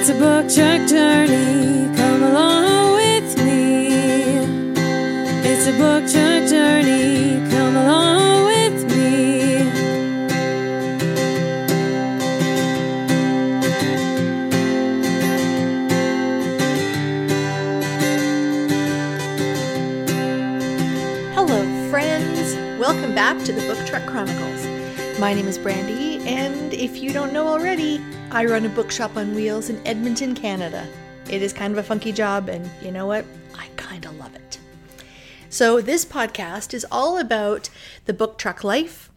It's a book truck journey. Come along with me. It's a book truck journey. Come along with me. Hello, friends. Welcome back to the Book Truck Chronicles. My name is Brandi, and if you don't know already, I run a bookshop on wheels in Edmonton, Canada. It is kind of a funky job, and you know what? I kind of love it. So, this podcast is all about the book truck life,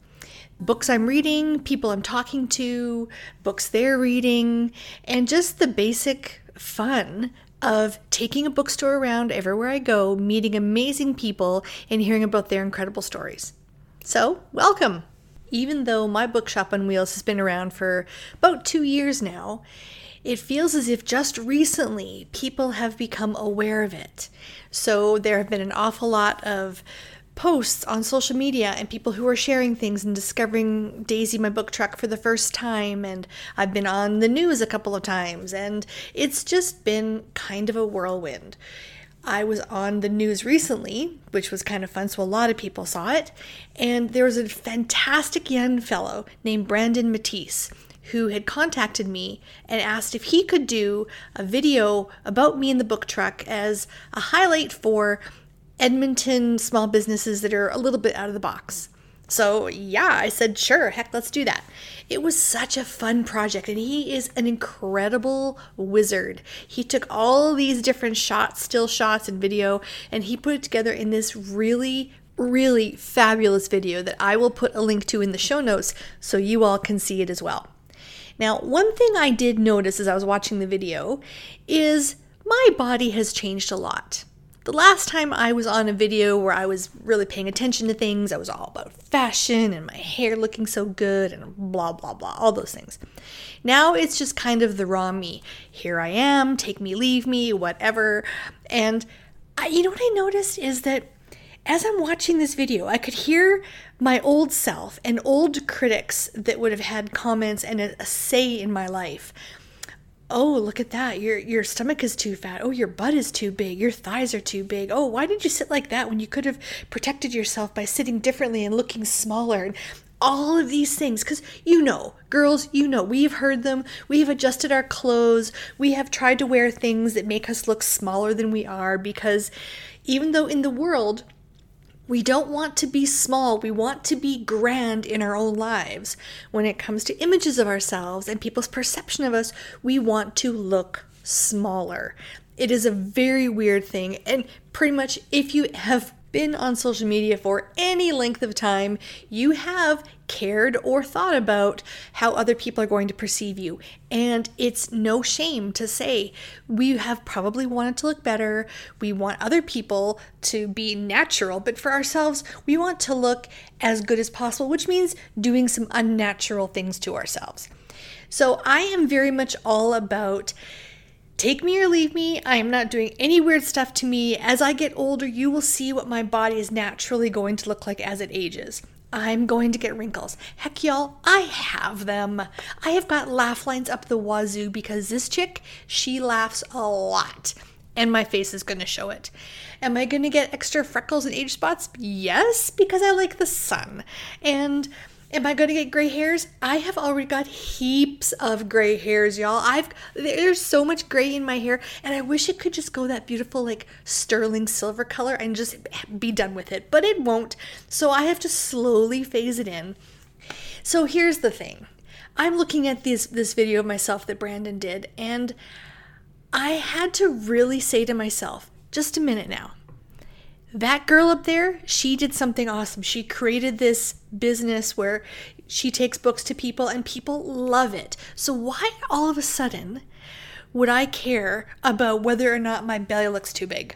books I'm reading, people I'm talking to, books they're reading, and just the basic fun of taking a bookstore around everywhere I go, meeting amazing people, and hearing about their incredible stories. So, welcome! Even though my bookshop on wheels has been around for about two years now, it feels as if just recently people have become aware of it. So, there have been an awful lot of posts on social media and people who are sharing things and discovering Daisy, my book truck, for the first time. And I've been on the news a couple of times, and it's just been kind of a whirlwind. I was on the news recently, which was kind of fun, so a lot of people saw it. And there was a fantastic young fellow named Brandon Mattice who had contacted me and asked if he could do a video about me in the book truck as a highlight for Edmonton small businesses that are a little bit out of the box. So, yeah, I said, sure, heck, let's do that. It was such a fun project, and he is an incredible wizard. He took all these different shots, still shots, and video, and he put it together in this really, really fabulous video that I will put a link to in the show notes so you all can see it as well. Now, one thing I did notice as I was watching the video is my body has changed a lot. The last time I was on a video where I was really paying attention to things, I was all about fashion and my hair looking so good and blah, blah, blah, all those things. Now it's just kind of the raw me. Here I am, take me, leave me, whatever. And I, you know what I noticed is that as I'm watching this video, I could hear my old self and old critics that would have had comments and a, a say in my life oh look at that. Your your stomach is too fat. Oh your butt is too big. Your thighs are too big. Oh why did you sit like that when you could have protected yourself by sitting differently and looking smaller and all of these things? Because you know girls you know we've heard them. We've adjusted our clothes. We have tried to wear things that make us look smaller than we are because even though in the world we don't want to be small. We want to be grand in our own lives. When it comes to images of ourselves and people's perception of us, we want to look smaller. It is a very weird thing. And pretty much, if you have been on social media for any length of time, you have cared or thought about how other people are going to perceive you. And it's no shame to say we have probably wanted to look better. We want other people to be natural, but for ourselves, we want to look as good as possible, which means doing some unnatural things to ourselves. So I am very much all about Take me or leave me. I am not doing any weird stuff to me. As I get older, you will see what my body is naturally going to look like as it ages. I'm going to get wrinkles. Heck, y'all, I have them. I have got laugh lines up the wazoo because this chick, she laughs a lot. And my face is going to show it. Am I going to get extra freckles and age spots? Yes, because I like the sun. And Am I going to get gray hairs? I have already got heaps of gray hairs, y'all. I've there's so much gray in my hair and I wish it could just go that beautiful like sterling silver color and just be done with it, but it won't. So I have to slowly phase it in. So here's the thing. I'm looking at this this video of myself that Brandon did and I had to really say to myself, just a minute now that girl up there, she did something awesome. She created this business where she takes books to people and people love it. So, why all of a sudden would I care about whether or not my belly looks too big?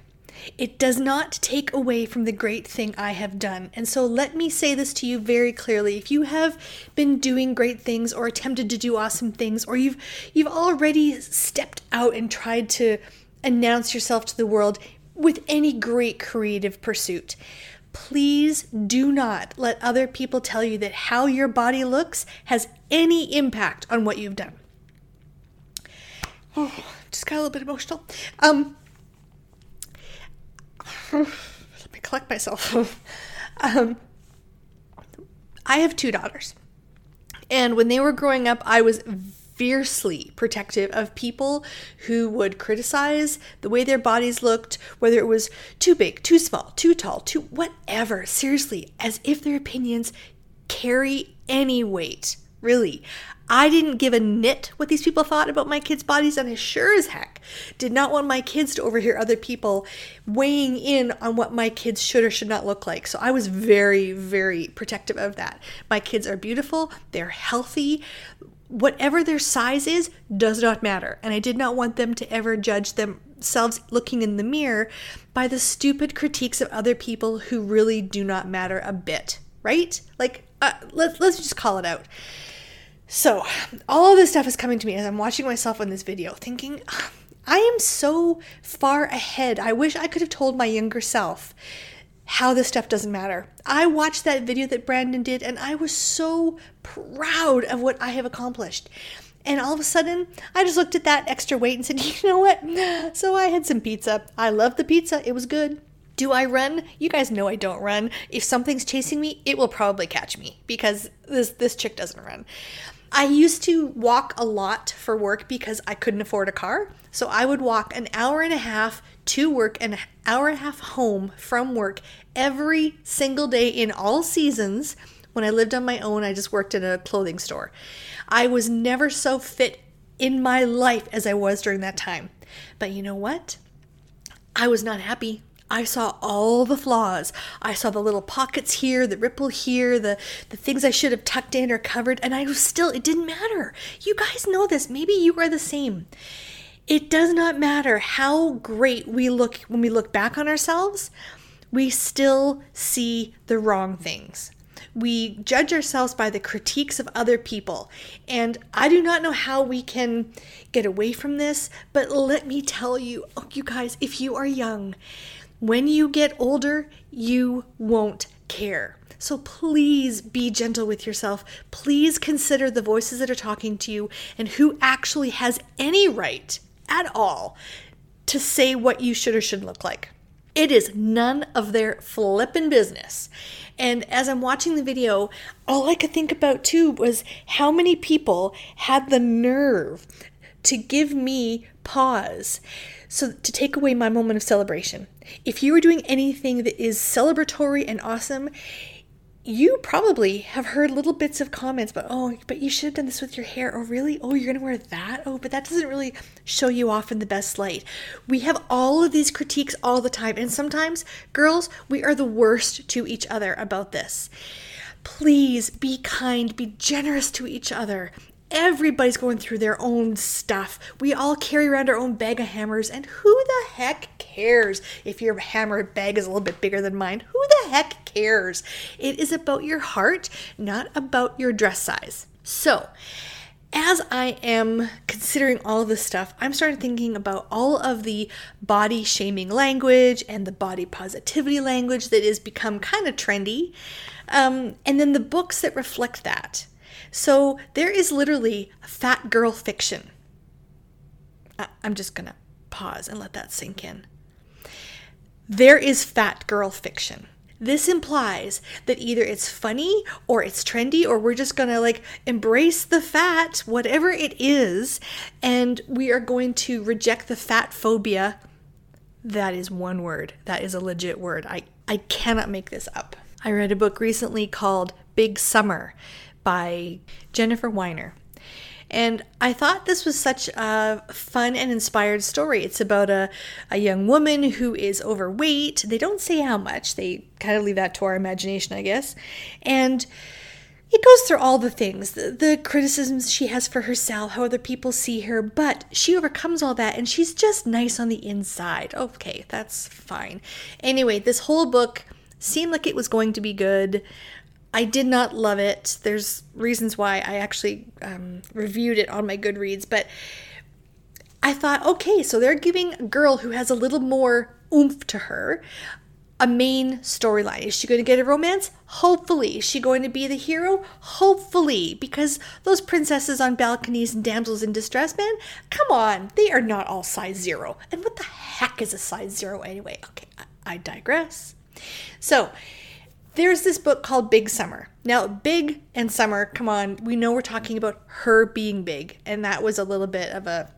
It does not take away from the great thing I have done. And so let me say this to you very clearly. If you have been doing great things or attempted to do awesome things or you've you've already stepped out and tried to announce yourself to the world, with any great creative pursuit. Please do not let other people tell you that how your body looks has any impact on what you've done. Oh, just got a little bit emotional. Um, let me collect myself. um, I have two daughters. And when they were growing up, I was fiercely protective of people who would criticize the way their bodies looked, whether it was too big, too small, too tall, too whatever. Seriously, as if their opinions carry any weight. Really. I didn't give a nit what these people thought about my kids' bodies, and I sure as heck did not want my kids to overhear other people weighing in on what my kids should or should not look like. So I was very, very protective of that. My kids are beautiful, they're healthy. Whatever their size is does not matter. And I did not want them to ever judge themselves looking in the mirror by the stupid critiques of other people who really do not matter a bit, right? Like, uh, let's, let's just call it out. So, all of this stuff is coming to me as I'm watching myself in this video, thinking, I am so far ahead. I wish I could have told my younger self how this stuff doesn't matter. I watched that video that Brandon did and I was so proud of what I have accomplished. And all of a sudden, I just looked at that extra weight and said, you know what? So I had some pizza. I loved the pizza, it was good. Do I run? You guys know I don't run. If something's chasing me, it will probably catch me because this this chick doesn't run. I used to walk a lot for work because I couldn't afford a car. So I would walk an hour and a half to work and an hour and a half home from work every single day in all seasons. When I lived on my own, I just worked in a clothing store. I was never so fit in my life as I was during that time. But you know what? I was not happy. I saw all the flaws. I saw the little pockets here, the ripple here, the, the things I should have tucked in or covered, and I was still, it didn't matter. You guys know this. Maybe you are the same. It does not matter how great we look when we look back on ourselves, we still see the wrong things. We judge ourselves by the critiques of other people. And I do not know how we can get away from this, but let me tell you, oh, you guys, if you are young, when you get older, you won't care. So please be gentle with yourself. Please consider the voices that are talking to you and who actually has any right at all to say what you should or shouldn't look like. It is none of their flippin' business. And as I'm watching the video, all I could think about too was how many people had the nerve to give me pause so, to take away my moment of celebration, if you are doing anything that is celebratory and awesome, you probably have heard little bits of comments but oh but you should have done this with your hair. Oh really? Oh you're gonna wear that? Oh but that doesn't really show you off in the best light. We have all of these critiques all the time and sometimes girls we are the worst to each other about this. Please be kind be generous to each other Everybody's going through their own stuff. We all carry around our own bag of hammers, and who the heck cares if your hammer bag is a little bit bigger than mine? Who the heck cares? It is about your heart, not about your dress size. So, as I am considering all of this stuff, I'm starting thinking about all of the body shaming language and the body positivity language that has become kind of trendy, um, and then the books that reflect that. So there is literally fat girl fiction. I- I'm just going to pause and let that sink in. There is fat girl fiction. This implies that either it's funny or it's trendy or we're just going to like embrace the fat, whatever it is, and we are going to reject the fat phobia. That is one word. That is a legit word. I, I cannot make this up. I read a book recently called Big Summer by Jennifer Weiner. And I thought this was such a fun and inspired story. It's about a, a young woman who is overweight. They don't say how much, they kind of leave that to our imagination, I guess. And it goes through all the things the, the, criticisms she has for herself, how other people see her, but she overcomes all that and she's just nice on the inside. Okay, that's fine. Anyway, this whole book seemed like it was going to be good. I did not love it. There's reasons why I actually um, reviewed it on my Goodreads, but I thought, okay, so they're giving a girl who has a little more oomph to her a main storyline. Is she going to get a romance? Hopefully. Is she going to be the hero? Hopefully. Because those princesses on balconies and damsels in distress, man, come on. They are not all size zero. And what the heck is a size zero anyway? Okay, I, I digress. So, there's this book called Big Summer. Now, Big and Summer, come on, we know we're talking about her being big, and that was a little bit of a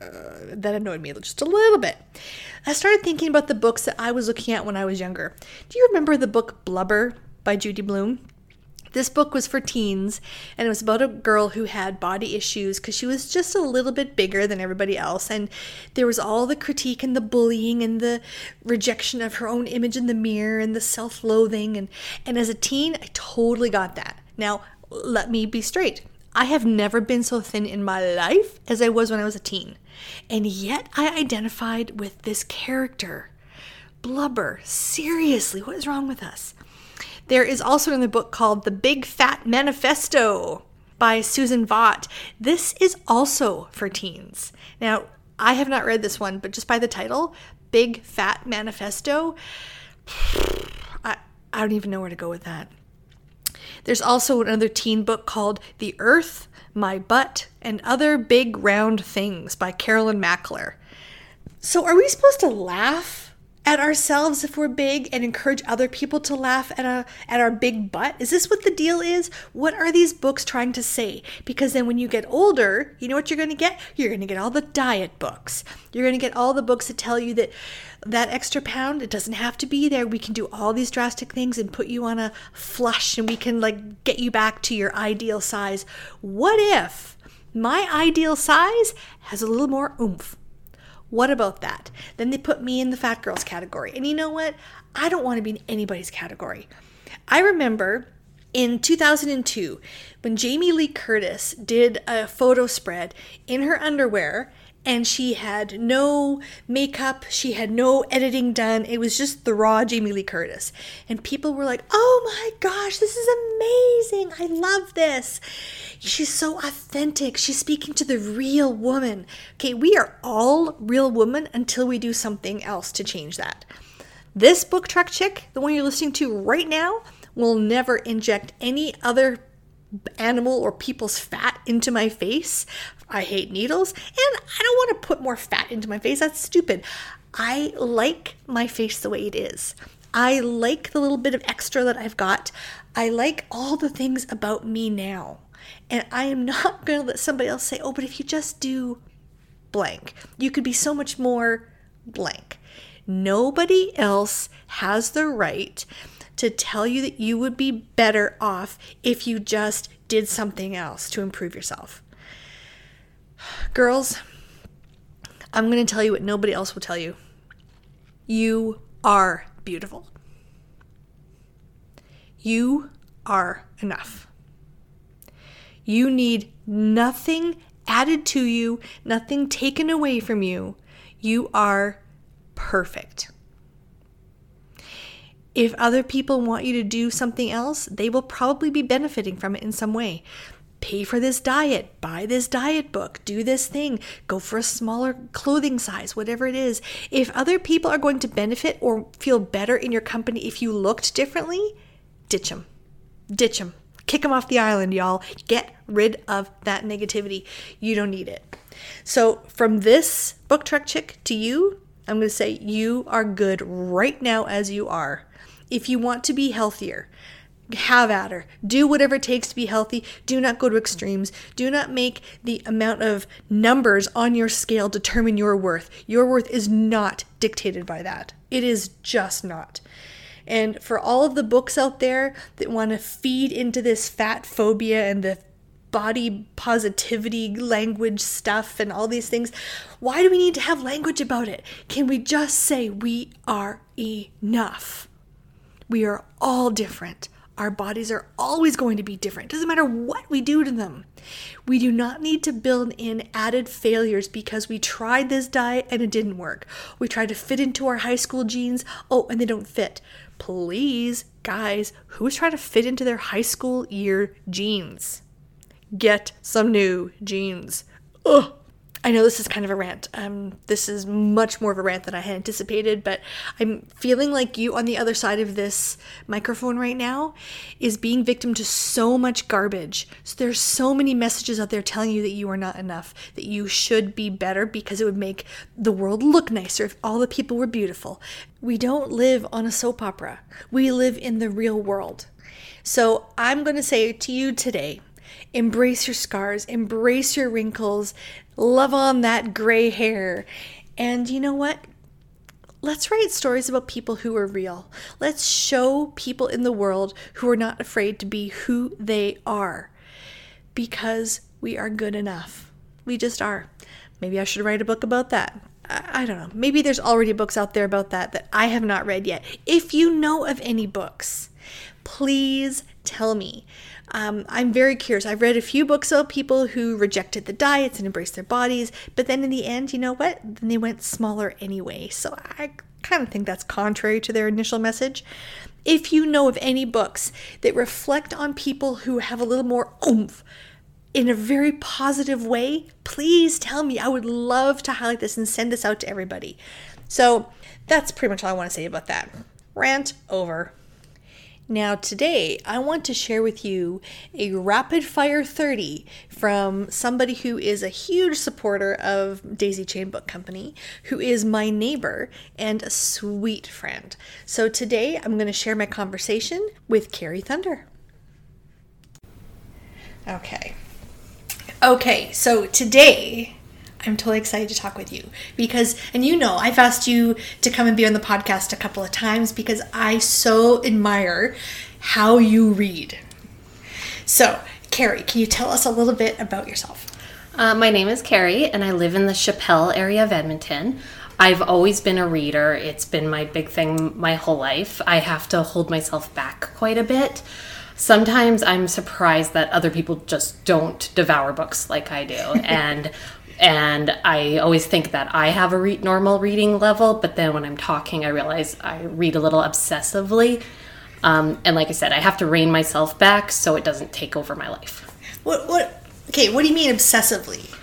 uh, that annoyed me just a little bit. I started thinking about the books that I was looking at when I was younger. Do you remember the book Blubber by Judy Blume? This book was for teens, and it was about a girl who had body issues because she was just a little bit bigger than everybody else. And there was all the critique and the bullying and the rejection of her own image in the mirror and the self loathing. And, and as a teen, I totally got that. Now, let me be straight. I have never been so thin in my life as I was when I was a teen. And yet I identified with this character. Blubber. Seriously, what is wrong with us? There is also another book called The Big Fat Manifesto by Susan Vaught. This is also for teens. Now, I have not read this one, but just by the title, Big Fat Manifesto, I, I don't even know where to go with that. There's also another teen book called The Earth, My Butt, and Other Big Round Things by Carolyn Mackler. So, are we supposed to laugh at ourselves if we're big and encourage other people to laugh at a at our big butt? Is this what the deal is? What are these books trying to say? Because then when you get older, you know what you're going to get? You're going to get all the diet books. You're going to get all the books that tell you that that extra pound it doesn't have to be there. We can do all these drastic things and put you on a flush and we can like get you back to your ideal size. What if my ideal size has a little more oomph? What about that? Then they put me in the fat girls category. And you know what? I don't want to be in anybody's category. I remember in 2002 when Jamie Lee Curtis did a photo spread in her underwear and she had no makeup, she had no editing done. It was just the raw Jamie Lee Curtis. And people were like, oh my gosh, this is amazing. I love this. She's so authentic. She's speaking to the real woman. Okay, we are all real women until we do something else to change that. This book truck chick, the one you're listening to right now, will never inject any other animal or people's fat into my face. I hate needles and I don't want to put more fat into my face. That's stupid. I like my face the way it is. I like the little bit of extra that I've got. I like all the things about me now. And I am not going to let somebody else say, oh, but if you just do blank, you could be so much more blank. Nobody else has the right to tell you that you would be better off if you just did something else to improve yourself. Girls, I'm going to tell you what nobody else will tell you. You are beautiful. You are enough. You need nothing added to you, nothing taken away from you. You are perfect. If other people want you to do something else, they will probably be benefiting from it in some way. Pay for this diet, buy this diet book, do this thing, go for a smaller clothing size, whatever it is. If other people are going to benefit or feel better in your company if you looked differently, ditch them. Ditch them. Kick them off the island, y'all. Get rid of that negativity. You don't need it. So, from this book truck chick to you, I'm going to say you are good right now as you are. If you want to be healthier, have at her. Do whatever it takes to be healthy. Do not go to extremes. Do not make the amount of numbers on your scale determine your worth. Your worth is not dictated by that. It is just not. And for all of the books out there that want to feed into this fat phobia and the body positivity language stuff and all these things, why do we need to have language about it? Can we just say we are enough? We are all different. Our bodies are always going to be different. Doesn't matter what we do to them. We do not need to build in added failures because we tried this diet and it didn't work. We tried to fit into our high school jeans, oh, and they don't fit. Please, guys, who's trying to fit into their high school year jeans? Get some new jeans. Ugh. I know this is kind of a rant. Um, this is much more of a rant than I had anticipated, but I'm feeling like you on the other side of this microphone right now is being victim to so much garbage. So there's so many messages out there telling you that you are not enough, that you should be better because it would make the world look nicer if all the people were beautiful. We don't live on a soap opera. We live in the real world. So I'm going to say to you today, embrace your scars, embrace your wrinkles, love on that gray hair. And you know what? Let's write stories about people who are real. Let's show people in the world who are not afraid to be who they are because we are good enough. We just are. Maybe I should write a book about that. I, don't know. Maybe there's already books out there about that that I have not read yet. If you know of any books, please tell me. Um, I'm very curious. I've read a few books about people who rejected the diets and embraced their bodies, but then in the end, you know what? Then they went smaller anyway. So I kind of think that's contrary to their initial message. If you know of any books that reflect on people who have a little more oomph in a very positive way, please tell me. I would love to highlight this and send this out to everybody. So that's pretty much all I want to say about that. Rant over. Now, today I want to share with you a rapid fire 30 from somebody who is a huge supporter of Daisy Chain Book Company, who is my neighbor and a sweet friend. So, today I'm going to share my conversation with Carrie Thunder. Okay. Okay, so today I'm totally excited to talk with you because, and you know, I've asked you to come and be on the podcast a couple of times because I so admire how you read. So, Carrie, can you tell us a little bit about yourself? Uh, my name is Carrie, and I live in the Chappelle area of Edmonton. I've always been a reader. It's been my big thing my whole life. I have to hold myself back quite a bit. Sometimes I'm surprised that other people just don't devour books like I do. and and I always think that I have a re- normal reading level, but then when I'm talking, I realize I read a little obsessively. Um, and like I said, I have to rein myself back so it doesn't take over my life. What, what, okay, what do you mean obsessively?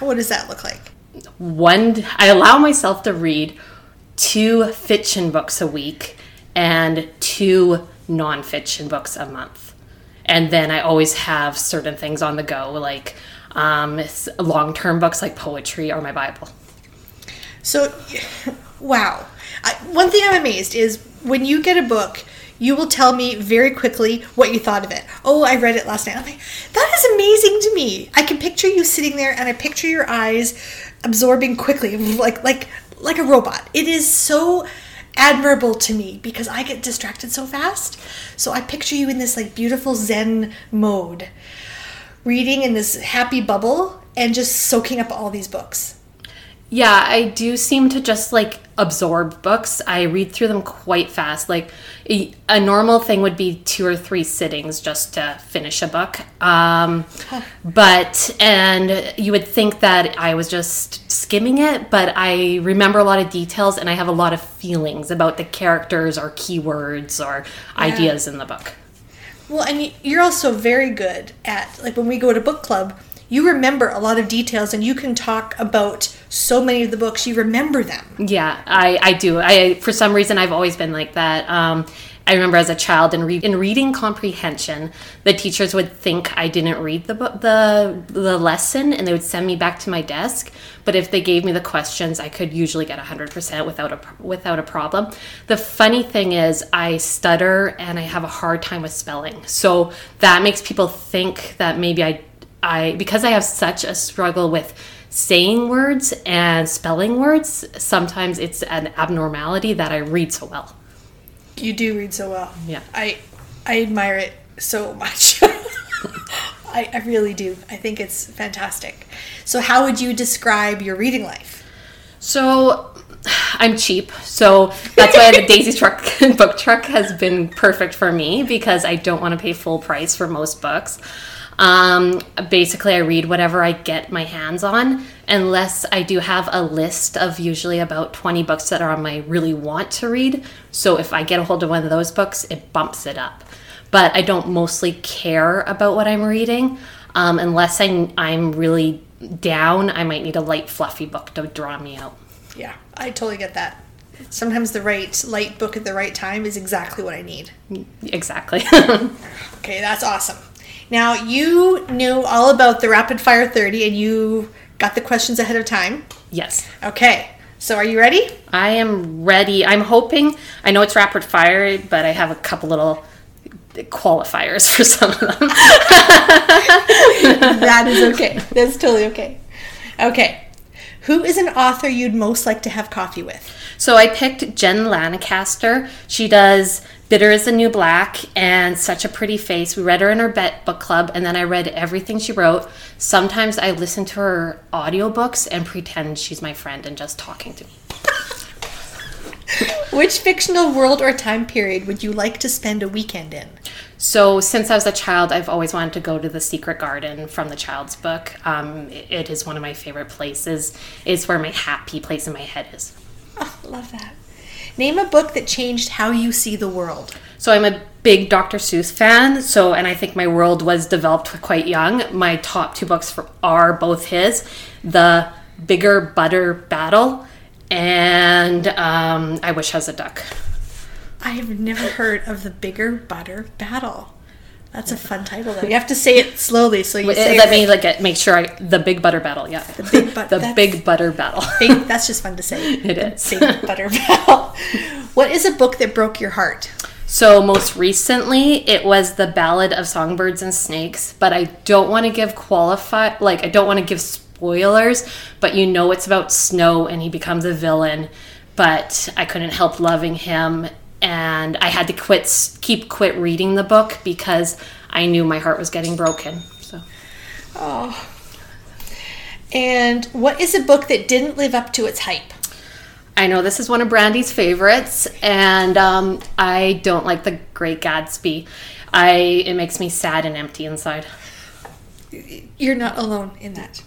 What does that look like? One, I allow myself to read two fiction books a week and two nonfiction books a month. And then I always have certain things on the go, like um, long term books like poetry or my Bible. So, wow. I, one thing I'm amazed is when you get a book, you will tell me very quickly what you thought of it. Oh, I read it last night. I'm like, that is amazing to me. I can picture you sitting there and I picture your eyes absorbing quickly, like like like a robot. It is so admirable to me because I get distracted so fast. So I picture you in this like beautiful zen mode reading in this happy bubble and just soaking up all these books. Yeah, I do seem to just like absorb books. I read through them quite fast. Like a, normal thing would be two or three sittings just to finish a book. Um, but, and you would think that I was just skimming it, but I remember a lot of details and I have a lot of feelings about the characters or keywords or yeah. ideas in the book. Well, and you're also very good at like when we go to book club, you remember a lot of details and you can talk about so many of the books you remember them. Yeah i i do. I for some reason i've always been like that. Um I remember as a child in, re- in reading comprehension, the teachers would think I didn't read the the the lesson, and they would send me back to my desk. But if they gave me the questions, I could usually get hundred percent without a without a problem. The funny thing is, I stutter and I have a hard time with spelling, so that makes people think that maybe I I because I have such a struggle with saying words and spelling words. Sometimes it's an abnormality that I read so well. You do read so well. Yeah. I I admire it so much. I, I really do. I think it's fantastic. So how would you describe your reading life? So I'm cheap, so that's why the Daisy Truck book truck has been perfect for me because I don't want to pay full price for most books. Um, basically, I read whatever I get my hands on, unless I do have a list of usually about 20 books that are on my really want to read. So if I get a hold of one of those books, it bumps it up. But I don't mostly care about what I'm reading um, unless I, I'm really down, I might need a light, fluffy book to draw me out. Yeah, I totally get that. Sometimes the right light book at the right time is exactly what I need. Exactly. Okay, that's awesome. Now, you knew all about the Rapid Fire 30 and you got the questions ahead of time. yes. Okay, so are you ready? I am ready. I'm hoping, I know it's rapid fire, but I have a couple little qualifiers for some of them. that is okay. That's totally okay. Okay. Who is an author you'd most like to have coffee with? So I picked Jen Lancaster. She does Bitter is the New Black and Such a Pretty Face. We read her in our bet book club, and then I read everything she wrote. Sometimes I listen to her audiobooks and pretend she's my friend and just talking to me. Which fictional world or time period would you like to spend a weekend in? So since I was a child, I've always wanted to go to the Secret Garden from the Child's Book. Um, it- it is one of my favorite places. It's where my happy place in my head is. Oh, love that. Name a book that changed how you see the world. So I'm a big Dr. Seuss fan. So, and I think my world was developed quite young. My top two books for, are both his: The Bigger Butter Battle and um, I Wish I Was a Duck. I have never heard of the Bigger Butter Battle. That's a fun title, though. You have to say it slowly, so you say Let it me like uh, make sure I the Big Butter Battle. Yeah, the big but- the Big Butter Battle. Big, that's just fun to say. It The is. Big Butter Battle. What is a book that broke your heart? So most recently, it was the Ballad of Songbirds and Snakes, but I don't want to give qualify like I don't want to give spoilers, but you know it's about Snow and he becomes a villain, but I couldn't help loving him and I had to quit keep quit reading the book because I knew my heart was getting broken. So Oh. And what is a book that didn't live up to its hype? I know this is one of Brandi's favorites, and um, I don't like The Great Gatsby. I it makes me sad and empty inside. You're not alone in that.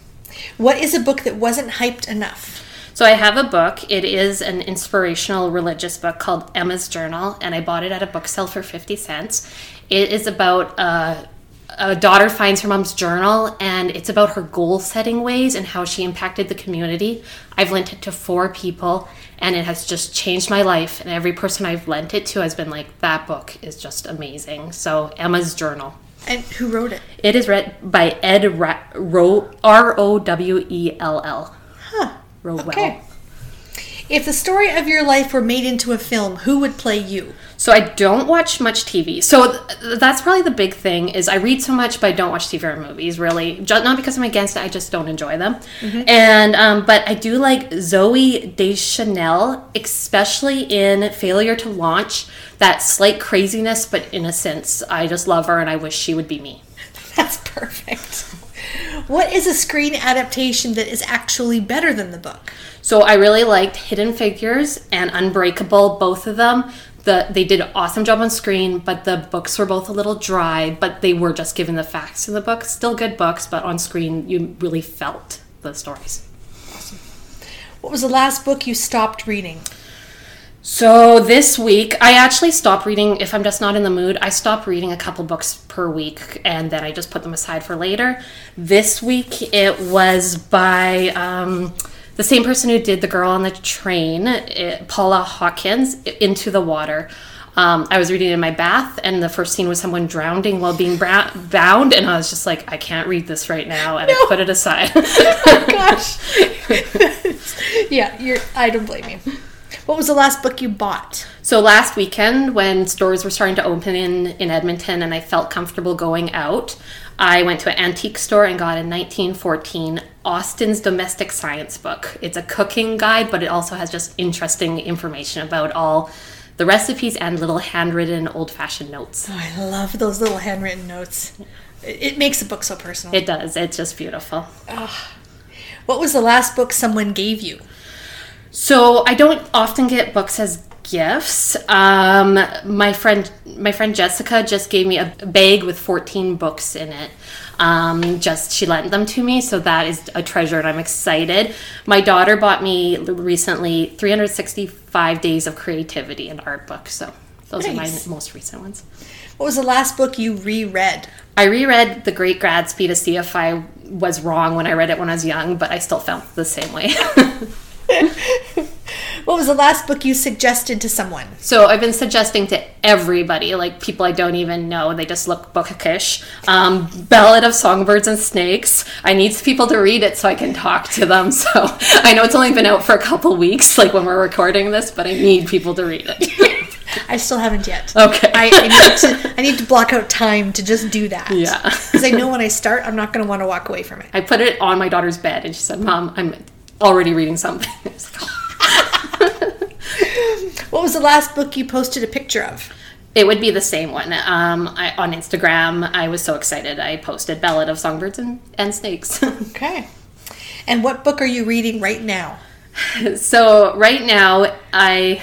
What is a book that wasn't hyped enough? So I have a book. It is an inspirational religious book called Emma's Journal, and I bought it at a book sale for 50 cents. It is about a, a daughter finds her mom's journal, and it's about her goal setting ways and how she impacted the community. I've lent it to four people, and it has just changed my life. And every person I've lent it to has been like, that book is just amazing. So Emma's Journal. And who wrote it? It is read by Ed Ra- Ro- R O W E L L. Huh. Rowell. Okay. If the story of your life were made into a film, who would play you? So I don't watch much TV. So th- that's probably the big thing is I read so much, but I don't watch TV or movies. Really, Ju- not because I'm against it. I just don't enjoy them. And um, but I do like Zooey Deschanel, especially in Failure to Launch. That slight craziness, but innocence. I just love her, and I wish she would be me. That's perfect. What is a screen adaptation that is actually better than the book? So I really liked Hidden Figures and Unbreakable, both of them. The, they did an awesome job on screen, but the books were both a little dry, but they were just given the facts in the book. Still good books, but on screen you really felt the stories. Awesome. What was the last book you stopped reading? So this week, I actually stopped reading. If I'm just not in the mood, I stop reading a couple books per week, and then I just put them aside for later. This week, it was by um, the same person who did The Girl on the Train, it, Paula Hawkins, Into the Water. Um, I was reading it in my bath, and the first scene was someone drowning while being bra- bound, and I was just like, I can't read this right now, and I put it aside. Gosh. yeah, you're I don't blame you. What was the last book you bought? So last weekend, when stores were starting to open in, in Edmonton and I felt comfortable going out, I went to an antique store and got a 1914 Austin's Domestic Science book. It's a cooking guide, but it also has just interesting information about all the recipes and little handwritten old fashioned notes. Oh, I love those little handwritten notes. It, it makes the book so personal. It does, it's just beautiful. what was the last book someone gave you? So I don't often get books as gifts. Um, my friend, my friend Jessica, just gave me a bag with 14 books in it. Um, just she lent them to me, so that is a treasure, and I'm excited. My daughter bought me recently 365 Days of Creativity, an art book. So those Nice. are my most recent ones. What was the last book you reread? I reread The Great Gatsby to see if I was wrong when I read it when I was young, but I still felt the same way. What was the last book you suggested to someone? so I've been suggesting to everybody, like people I don't even know, they just look bookish. Um, Ballad of Songbirds and Snakes. I need people to read it so I can talk to them. So I know it's only been out for a couple weeks, like when we're recording this, but I need people to read it. I still haven't yet. Okay. I, I, need to, I need to block out time to just do that. Yeah. Because I know when I start, I'm not going to want to walk away from it. I put it on my daughter's bed and she said, Mom, I'm already reading something. I was like. What was the last book you posted a picture of? It would be the same one. Um, I, on Instagram, I was so excited. I posted Ballad of Songbirds and, and Snakes. Okay. And what book are you reading right now? so right now, I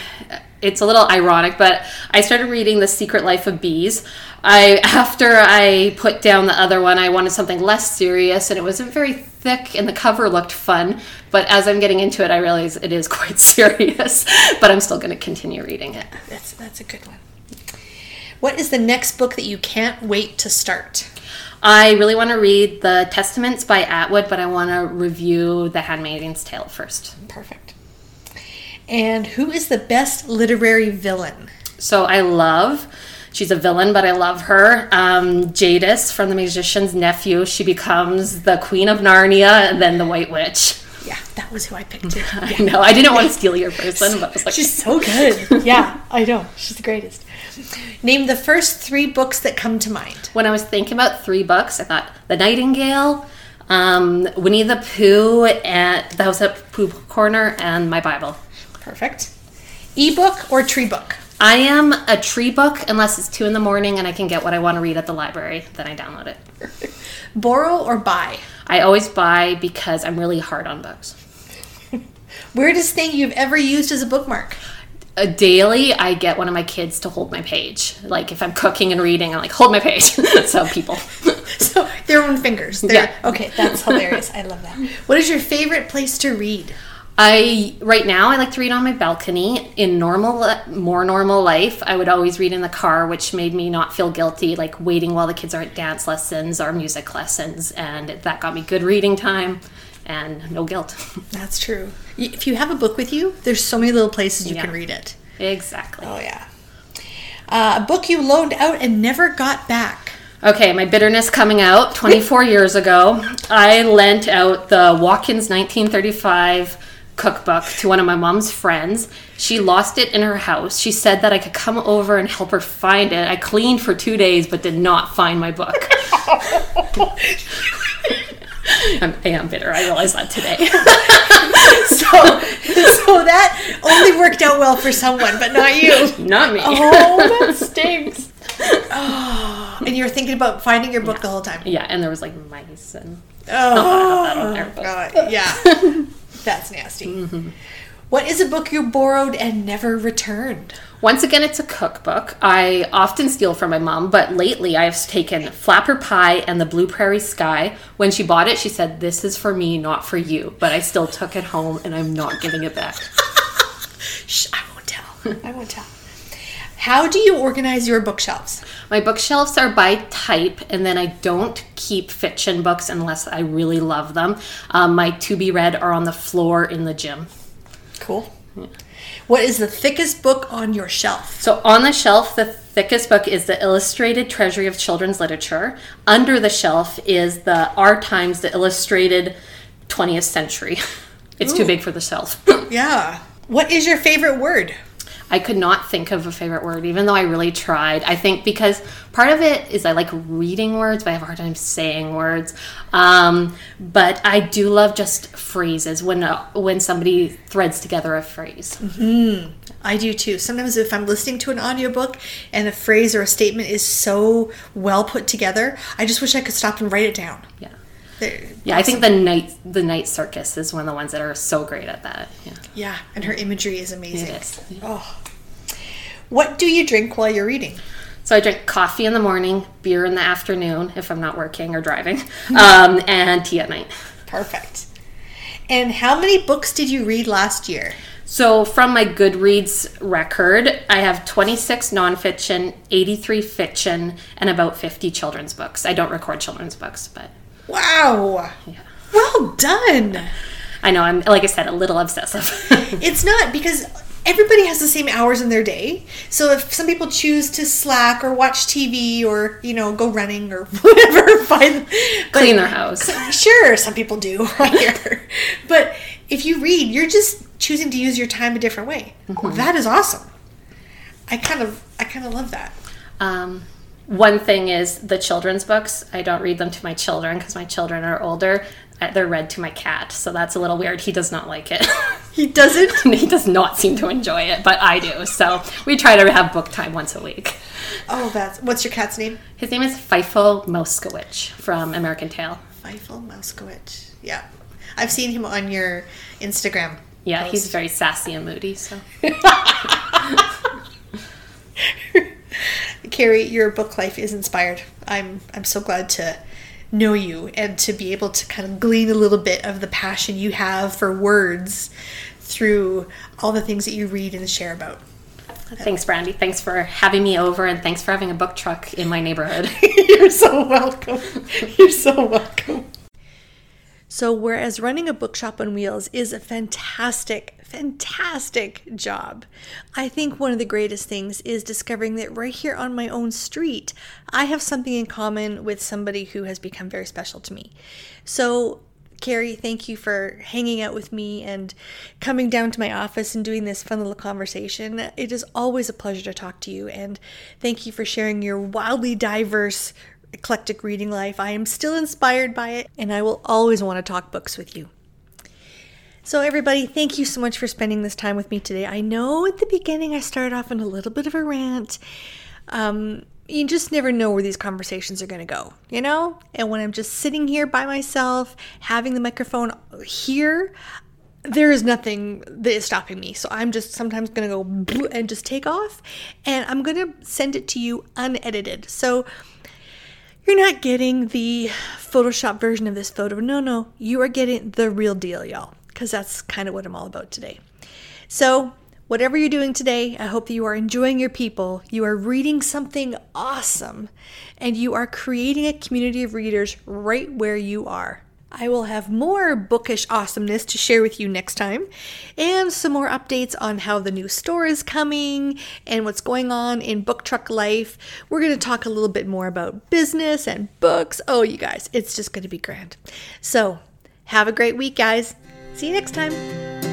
it's a little ironic, but I started reading The Secret Life of Bees. I after I put down the other one, I wanted something less serious, and it wasn't very thick, and the cover looked fun. But as I'm getting into it, I realize it is quite serious. but I'm still going to continue reading it. That's that's a good one. What is the next book that you can't wait to start? I really want to read the Testaments by Atwood, but I want to review The Handmaid's Tale first. Perfect. And who is the best literary villain? So I love, she's a villain, but I love her. Um, Jadis from The Magician's Nephew. She becomes the Queen of Narnia and then the White Witch. Yeah, that was who I picked too. I know, I didn't want to steal your person, but I was like, She's so good. yeah, I know. She's the greatest. Name the first three books that come to mind. when I was thinking about three books, I thought The Nightingale, um, Winnie the Pooh, and The House at Pooh Corner, and my Bible. Perfect. Ebook or tree book? I am a tree book unless it's two in the morning and I can get what I want to read at the library. Then I download it. Borrow or buy? I always buy because I'm really hard on books. Weirdest thing you've ever used as a bookmark? A daily, I get one of my kids to hold my page. Like if I'm cooking and reading, I'm like, hold my page. so people. So their own fingers. They're, Yeah. Okay, that's hilarious. I love that. What is your favorite place to read? I right now I like to read on my balcony. In normal, more normal life, I would always read in the car, which made me not feel guilty, like waiting while the kids are at dance lessons or music lessons, and that got me good reading time and no guilt. That's true. If you have a book with you, there's so many little places you Yeah. can read it. exactly. Oh yeah. Uh, a book you loaned out and never got back. Okay, my bitterness coming out 24 years ago. I lent out the Watkins 1935 cookbook to one of my mom's friends. She lost it in her house. She said that I could come over and help her find it. I cleaned for two days but did not find my book. I'm, I am bitter. I realize that today. So, so that only worked out well for someone, but not you. not me. Oh, that stinks. Oh, and you're thinking about finding your book the whole time. Yeah, and there was like mice and Oh, that on there, but- God, yeah. That's nasty. What is a book you borrowed and never returned? Once again, it's a cookbook. I often steal from my mom, but lately I've taken Flapper Pie and the Blue Prairie Sky. When she bought it, she said, This is for me, not for you. But I still took it home and I'm not giving it back. Shh, I won't tell. I won't tell. How do you organize your bookshelves? My bookshelves are by type, and then I don't keep fiction books unless I really love them. Um, my to be read are on the floor in the gym. Cool. What is the thickest book on your shelf? So on the shelf, the thickest book is the Illustrated Treasury of Children's Literature. Under the shelf is the Our Times, the Illustrated 20th Century. It's too big for the shelf. Yeah. What is your favorite word? I could not think of a favorite word, even though I really tried. I think because part of it is I like reading words, but I have a hard time saying words. Um, but I do love just phrases when uh, when somebody threads together a phrase. I do too. Sometimes if I'm listening to an audiobook and a phrase or a statement is so well put together, I just wish I could stop and write it down. Yeah. They're- Yeah, I think the night the night circus is one of the ones that are so great at that. Yeah. Yeah, and her imagery is amazing. It is. Oh. What do you drink while you're reading? So I drink coffee in the morning, beer in the afternoon if I'm not working or driving, um, and tea at night. Perfect. And how many books did you read last year? So from my Goodreads record, I have 26 nonfiction, 83 fiction, and about 50 children's books. I don't record children's books, but Wow. Well done. I know I'm like I said a little obsessive. It's not because everybody has the same hours in their day. So if some people choose to slack or watch TV or you know go running or whatever, find Clean their house. Sure, some people do but if you read, you're just choosing to use your time a different way. That is awesome. I kind of I kind of love that. Um, one thing is the children's books. I don't read them to my children because my children are older. Uh, They're read to my cat, so that's a little weird. He does not like it. He doesn't. he does not seem to enjoy it, but I do. So we try to have book time once a week. Oh, that's what's your cat's name? His name is Fievel Mousekewitz from American Tail. Fievel Mousekewitz. Yeah, I've seen him on your Instagram. Yeah, he's very sassy and moody. So Carrie, your book life is inspired. I'm I'm so glad to know you and to be able to kind of glean a little bit of the passion you have for words through all the things that you read and share about. thanks, Brandi. Thanks for having me over, and thanks for having a book truck in my neighborhood. You're so welcome. You're so welcome. So, whereas running a bookshop on wheels is a fantastic, fantastic job, I think one of the greatest things is discovering that right here on my own street, I have something in common with somebody who has become very special to me. So, Carrie, thank you for hanging out with me and coming down to my office and doing this fun little conversation. It is always a pleasure to talk to you, and thank you for sharing your wildly diverse, eclectic reading life. I am still inspired by it, and I will always want to talk books with you. So, everybody, thank you so much for spending this time with me today. I know at the beginning I started off in a little bit of a rant. Um, you just never know where these conversations are going to go, you know? And when I'm just sitting here by myself, having the microphone here, there is nothing that is stopping me. So I'm just sometimes going to go and just take off, and I'm going to send it to you unedited. So you're not getting the Photoshop version of this photo. No, no, you are getting the real deal, y'all, because that's kind of what I'm all about today. So, whatever you're doing today, I hope that you are enjoying your people, you are reading something awesome, and you are creating a community of readers right where you are. I will have more bookish awesomeness to share with you next time, and some more updates on how the new store is coming and what's going on in book truck life. We're going to talk a little bit more about business and books. Oh, you guys, it's just going to be grand. So, have a great week, guys. See you next time.